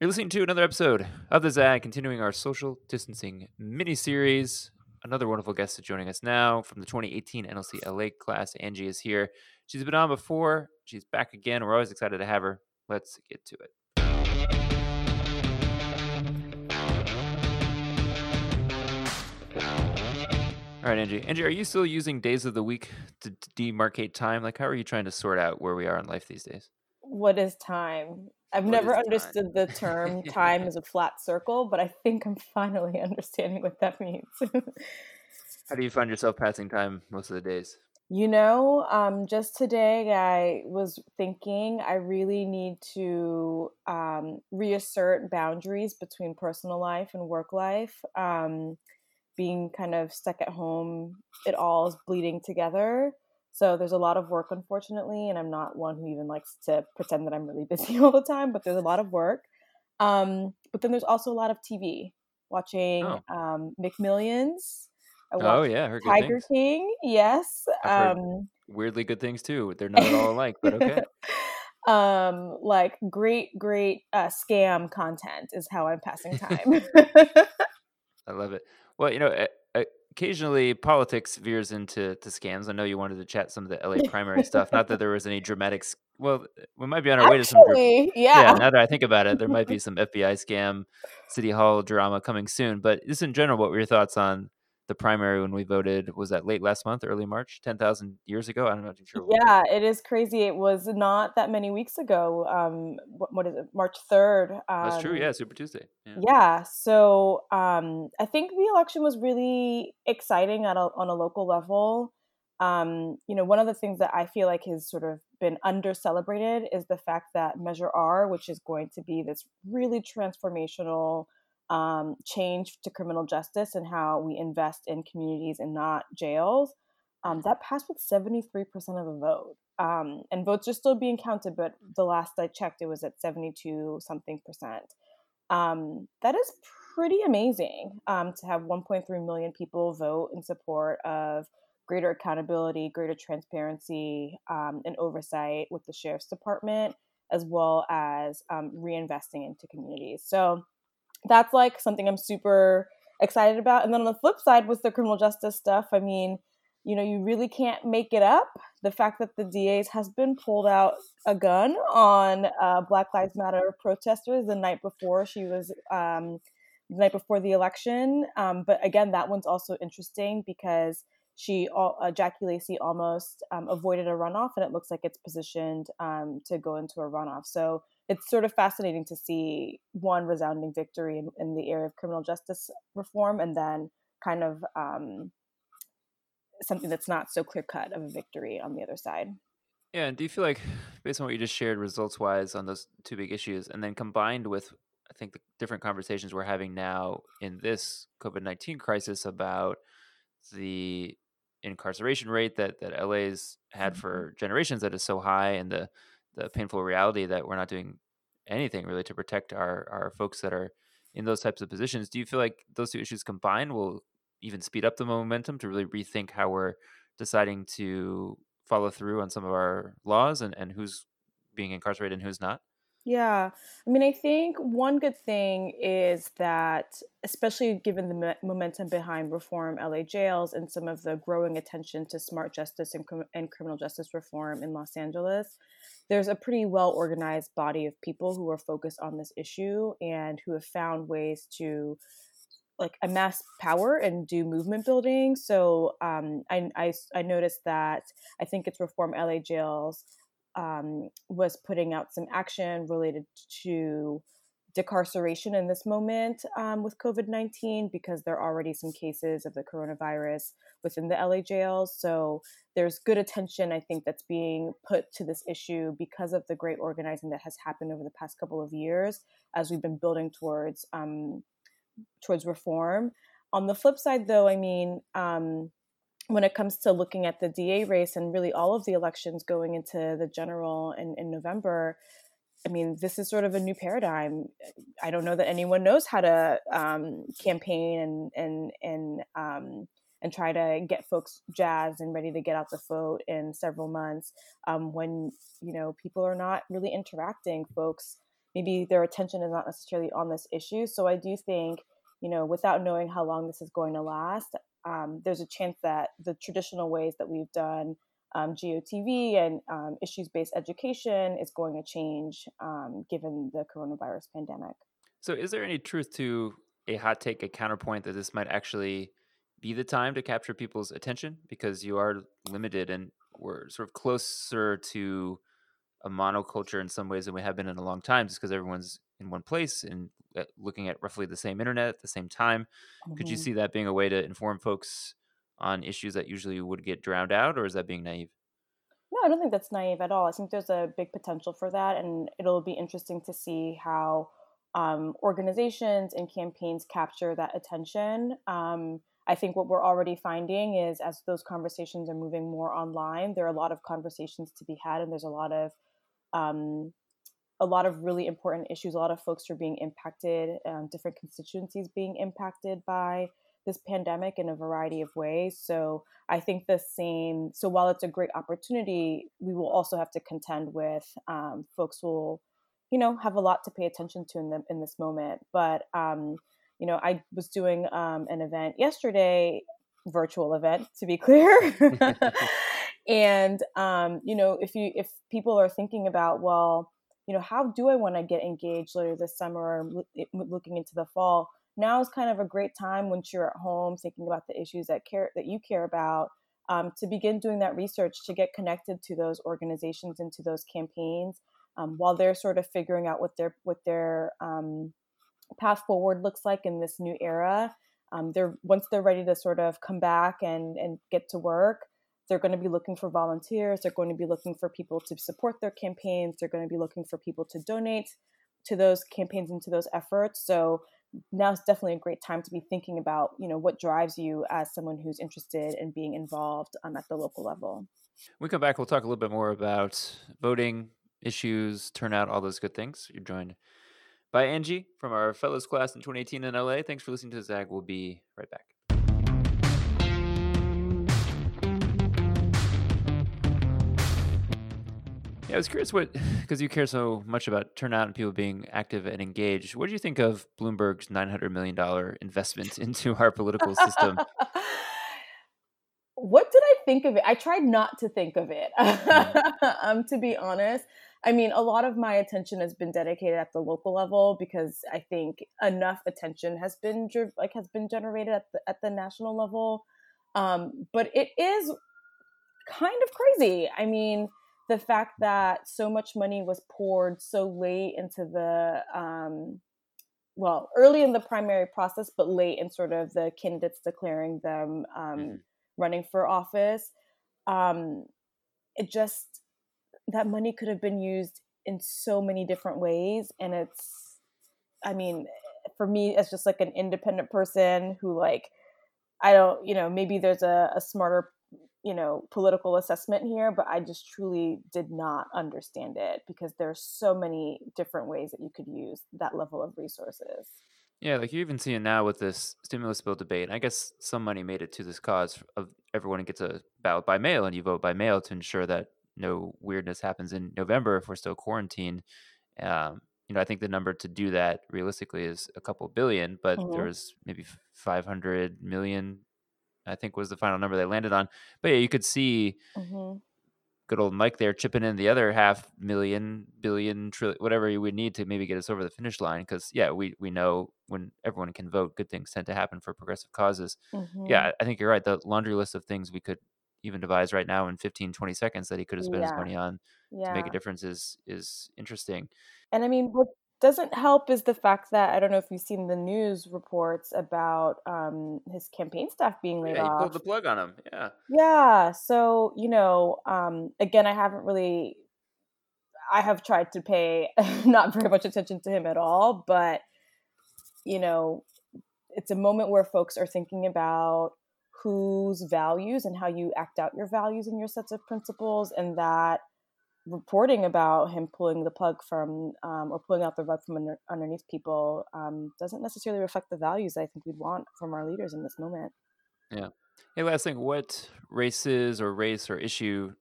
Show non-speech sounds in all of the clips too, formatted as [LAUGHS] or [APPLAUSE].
You're listening to another episode of The Zag, continuing our social distancing mini series. Another wonderful guest is joining us now from the 2018 NLC LA class. Angie is here. She's been on before. She's back again. We're always excited to have her. Let's get to it. All right, Angie. Angie, are you still using days of the week to demarcate time? Like, how are you trying to sort out where we are in life these days? What is time? I've What never is time? understood the term time as a flat circle, but I think I'm finally [LAUGHS] understanding what that means. [LAUGHS] How do you find yourself passing time most of the days? you know, um, just today I was thinking I really need to um, reassert boundaries between personal life and work life. Um, being kind of stuck at home, it all is bleeding together. So there's a lot of work, unfortunately, and I'm not one who even likes to pretend that I'm really [LAUGHS] busy all the time. But there's a lot of work. Um, but then there's also a lot of TV, watching Oh. um, McMillions. Oh, yeah, Tiger. King. Yes. Um, weirdly good things too. They're not all alike, but [LAUGHS] okay. um, like great, great uh, scam content is how I'm passing time. [LAUGHS] I love it. Well, you know, o- occasionally politics veers into to scams. I know you wanted to chat some of the LA primary stuff. Not that [LAUGHS] there was any dramatics. Well, we might be on our way to some. dra- yeah, yeah. now that I think about it, there might be [LAUGHS] some FBI scam, City Hall drama coming soon. But just in general, what were your thoughts on the primary when we voted? Was that late last month, early March, ten thousand years ago? I don't too sure. when we Yeah, it is crazy. It was not that many weeks ago. Um, what, what is it? March third. Um, That's true. Yeah, Super Tuesday. Yeah. Yeah. So um, I think the election was really exciting at a, on a local level. Um, you know, one of the things that I feel like has sort of been under celebrated is the fact that Measure R, which is going to be this really transformational um, change to criminal justice and how we invest in communities and not jails, um, that passed with 73% of the vote. Um, and votes are still being counted, but the last I checked, it was at 72 something percent um, that is pretty amazing um, to have 1.3 million people vote in support of greater accountability, greater transparency, um, and oversight with the sheriff's department, as well as um, reinvesting into communities. So that's like something I'm super excited about. And then on the flip side, with the criminal justice stuff, I mean, you know, you really can't make it up. The fact that the DA's husband pulled out a gun on uh, Black Lives Matter protesters the night before she was um, the night before the election. Um, but again, that one's also interesting because she, uh, Jackie Lacey, almost um, avoided a runoff, and it looks like it's positioned um, to go into a runoff. So it's sort of fascinating to see one resounding victory in, in the area of criminal justice reform, and then kind of um, something that's not so clear cut of a victory on the other side. Yeah, and do you feel like, based on what you just shared, results wise on those two big issues, and then combined with, I think, the different conversations we're having now in this COVID 19 crisis about the incarceration rate that, that LA's had for generations that is so high, and the, the painful reality that we're not doing anything really to protect our, our folks that are in those types of positions, do you feel like those two issues combined will even speed up the momentum to really rethink how we're deciding to follow through on some of our laws and, and who's being incarcerated and who's not? Yeah. I mean, I think one good thing is that, especially given the mo- momentum behind reform LA jails and some of the growing attention to smart justice and, crim- and criminal justice reform in Los Angeles, there's a pretty well organized body of people who are focused on this issue and who have found ways to like amass power and do movement building. So um, I, I, I noticed that I think it's Reform LA Jails um, was putting out some action related to decarceration in this moment um, with COVID 19 because there are already some cases of the coronavirus within the LA jails. So there's good attention, I think, that's being put to this issue because of the great organizing that has happened over the past couple of years as we've been building towards um, towards reform. On the flip side, though, I mean, um, when it comes to looking at the DA race and really all of the elections going into the general in, in November, I mean, this is sort of a new paradigm. I don't know that anyone knows how to um, campaign and and and um, and try to get folks jazzed and ready to get out the vote in several months um, when you know people are not really interacting. Folks maybe their attention is not necessarily on this issue. So I do think, you know, without knowing how long this is going to last, um, there's a chance that the traditional ways that we've done um, GOTV and um, issues based education is going to change um, given the coronavirus pandemic. So, is there any truth to a hot take, a counterpoint that this might actually be the time to capture people's attention because you are limited and we're sort of closer to a monoculture in some ways than we have been in a long time just because everyone's in one place and uh, looking at roughly the same internet at the same time. Mm-hmm. Could you mm-hmm. see that being a way to inform folks on issues that usually would get drowned out, or is that being naive? No, I don't think that's naive at all. I think there's a big potential for that, and it'll be interesting to see how um, organizations and campaigns capture that attention. Um, I think what we're already finding is as those conversations are moving more online, there are a lot of conversations to be had, and there's a lot of um, a lot of really important issues. A lot of folks are being impacted, um, different constituencies being impacted by this pandemic in a variety of ways. So I think the same. So while it's a great opportunity, we will also have to contend with um, folks will, you know, have a lot to pay attention to in the in this moment. But um, you know, I was doing um, an event yesterday, virtual event to be clear. [LAUGHS] [LAUGHS] and um, you know, if you if people are thinking about, well, you know, how do I want to get engaged later this summer or looking into the fall? Now is kind of a great time once you're at home thinking about the issues that care that you care about. Um, to begin doing that research to get connected to those organizations and to those campaigns um, while they're sort of figuring out what their what their um, path forward looks like in this new era. Um, they're once they're ready to sort of come back and and get to work, they're going to be looking for volunteers. They're going to be looking for people to support their campaigns. They're going to be looking for people to donate to those campaigns and to those efforts. So now is definitely a great time to be thinking about you know what drives you as someone who's interested in being involved um, at the local level. When we come back, we'll talk a little bit more about voting issues, turnout, all those good things. You're joined by Angie from our fellows class in 2018 in LA. Thanks for listening to Zag. We'll be right back. Yeah, I was curious what, because you care so much about turnout and people being active and engaged. What do you think of Bloomberg's $900 million investment [LAUGHS] into our political system? [LAUGHS] what did I think of it? I tried not to think of it, mm-hmm. [LAUGHS] um, to be honest. I mean, a lot of my attention has been dedicated at the local level because I think enough attention has been like has been generated at the at the national level. Um, but it is kind of crazy. I mean, the fact that so much money was poured so late into the um, well, early in the primary process, but late in sort of the candidates declaring them um, mm-hmm. running for office. Um, it just that money could have been used in so many different ways and it's i mean for me as just like an independent person who like i don't you know maybe there's a, a smarter you know political assessment here but i just truly did not understand it because there's so many different ways that you could use that level of resources yeah like you're even see it now with this stimulus bill debate i guess some money made it to this cause of everyone gets a ballot by mail and you vote by mail to ensure that no weirdness happens in November if we're still quarantined. Um, you know, I think the number to do that realistically is a couple billion, but mm-hmm. there was maybe 500 million, I think was the final number they landed on. But yeah, you could see mm-hmm. good old Mike there chipping in the other half million, billion, trillion, whatever you would need to maybe get us over the finish line. Cause yeah, we, we know when everyone can vote, good things tend to happen for progressive causes. Mm-hmm. Yeah, I think you're right. The laundry list of things we could even devise right now in 15 20 seconds that he could have spent yeah. his money on yeah. to make a difference is is interesting and i mean what doesn't help is the fact that i don't know if you've seen the news reports about um, his campaign staff being laid yeah, off pulled the plug on him yeah. Yeah so you know um, again i haven't really i have tried to pay [LAUGHS] not very much attention to him at all but you know it's a moment where folks are thinking about whose values and how you act out your values and your sets of principles and that reporting about him pulling the plug from um, or pulling out the rug from under, underneath people um, doesn't necessarily reflect the values I think we'd want from our leaders in this moment. Yeah. Hey, last thing, what races or race or issue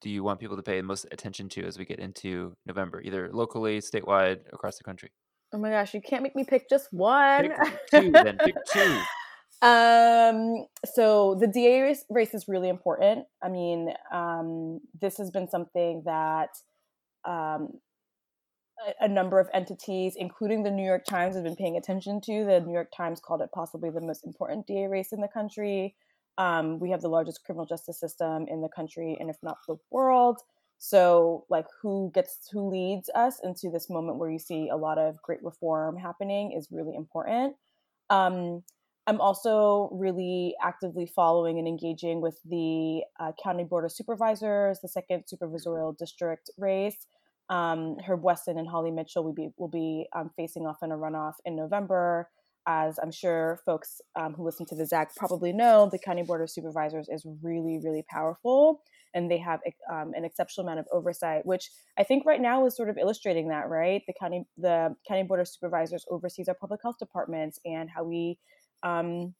do you want people to pay the most attention to as we get into November, either locally, statewide, across the country? Oh my gosh, you can't make me pick just one. Pick two, then pick two. Um, so the DA race, race, is really important. I mean, um, this has been something that um, a, a, number of entities, including the New York Times, have been paying attention to. The New York Times called it possibly the most important DA race in the country. Um, we have the largest criminal justice system in the country, and if not the world. So, like, who gets who leads us into this moment where you see a lot of great reform happening is really important. Um, I'm also really actively following and engaging with the uh, County Board of Supervisors, the second supervisorial district race. Um, Herb Wesson and Holly Mitchell will be will be um, facing off in a runoff in November. As I'm sure folks um, who listen to the ZAG probably know, the County Board of Supervisors is really, really powerful, and they have um, an exceptional amount of oversight, which I think right now is sort of illustrating that. Right, the county the County Board of Supervisors oversees our public health departments and how we um,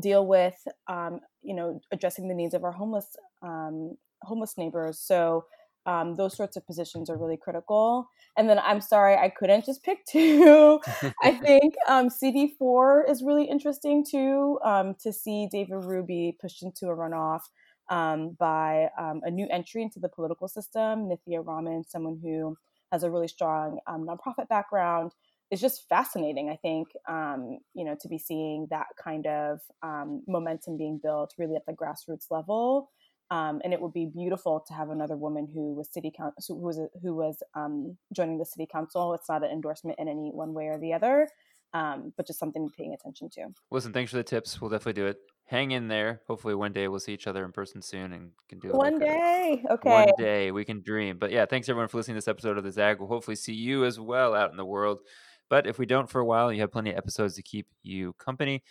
deal with um, you know addressing the needs of our homeless um, homeless neighbors. So um, those sorts of positions are really critical. And then I'm sorry I couldn't just pick [LAUGHS] two. I [LAUGHS] think um, CD4 is really interesting too um, to see David Ryu pushed into a runoff. by a new entry into the political system, Nithya Raman, someone who has a really strong nonprofit background, is just fascinating. I think um, you know to be seeing that kind of um, momentum being built really at the grassroots level, um, and it would be beautiful to have another woman who was city council who was who was um, joining the city council. It's not an endorsement in any one way or the other, um, but just something to paying attention to. Listen, thanks for the tips. We'll definitely do it. Hang in there. Hopefully, one day we'll see each other in person soon and can do it. One day, okay. One day we can dream. But yeah, thanks everyone for listening to this episode of the Zag. We'll hopefully see you as well out in the world. But if we don't for a while, you have plenty of episodes to keep you company.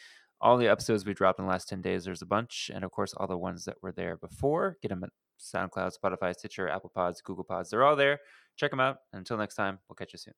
All the episodes we dropped in the last 10 days, there's a bunch. And of course, all the ones that were there before. Get them at SoundCloud, Spotify, Stitcher, Apple Pods, Google Pods. They're all there. Check them out. And until next time, we'll catch you soon.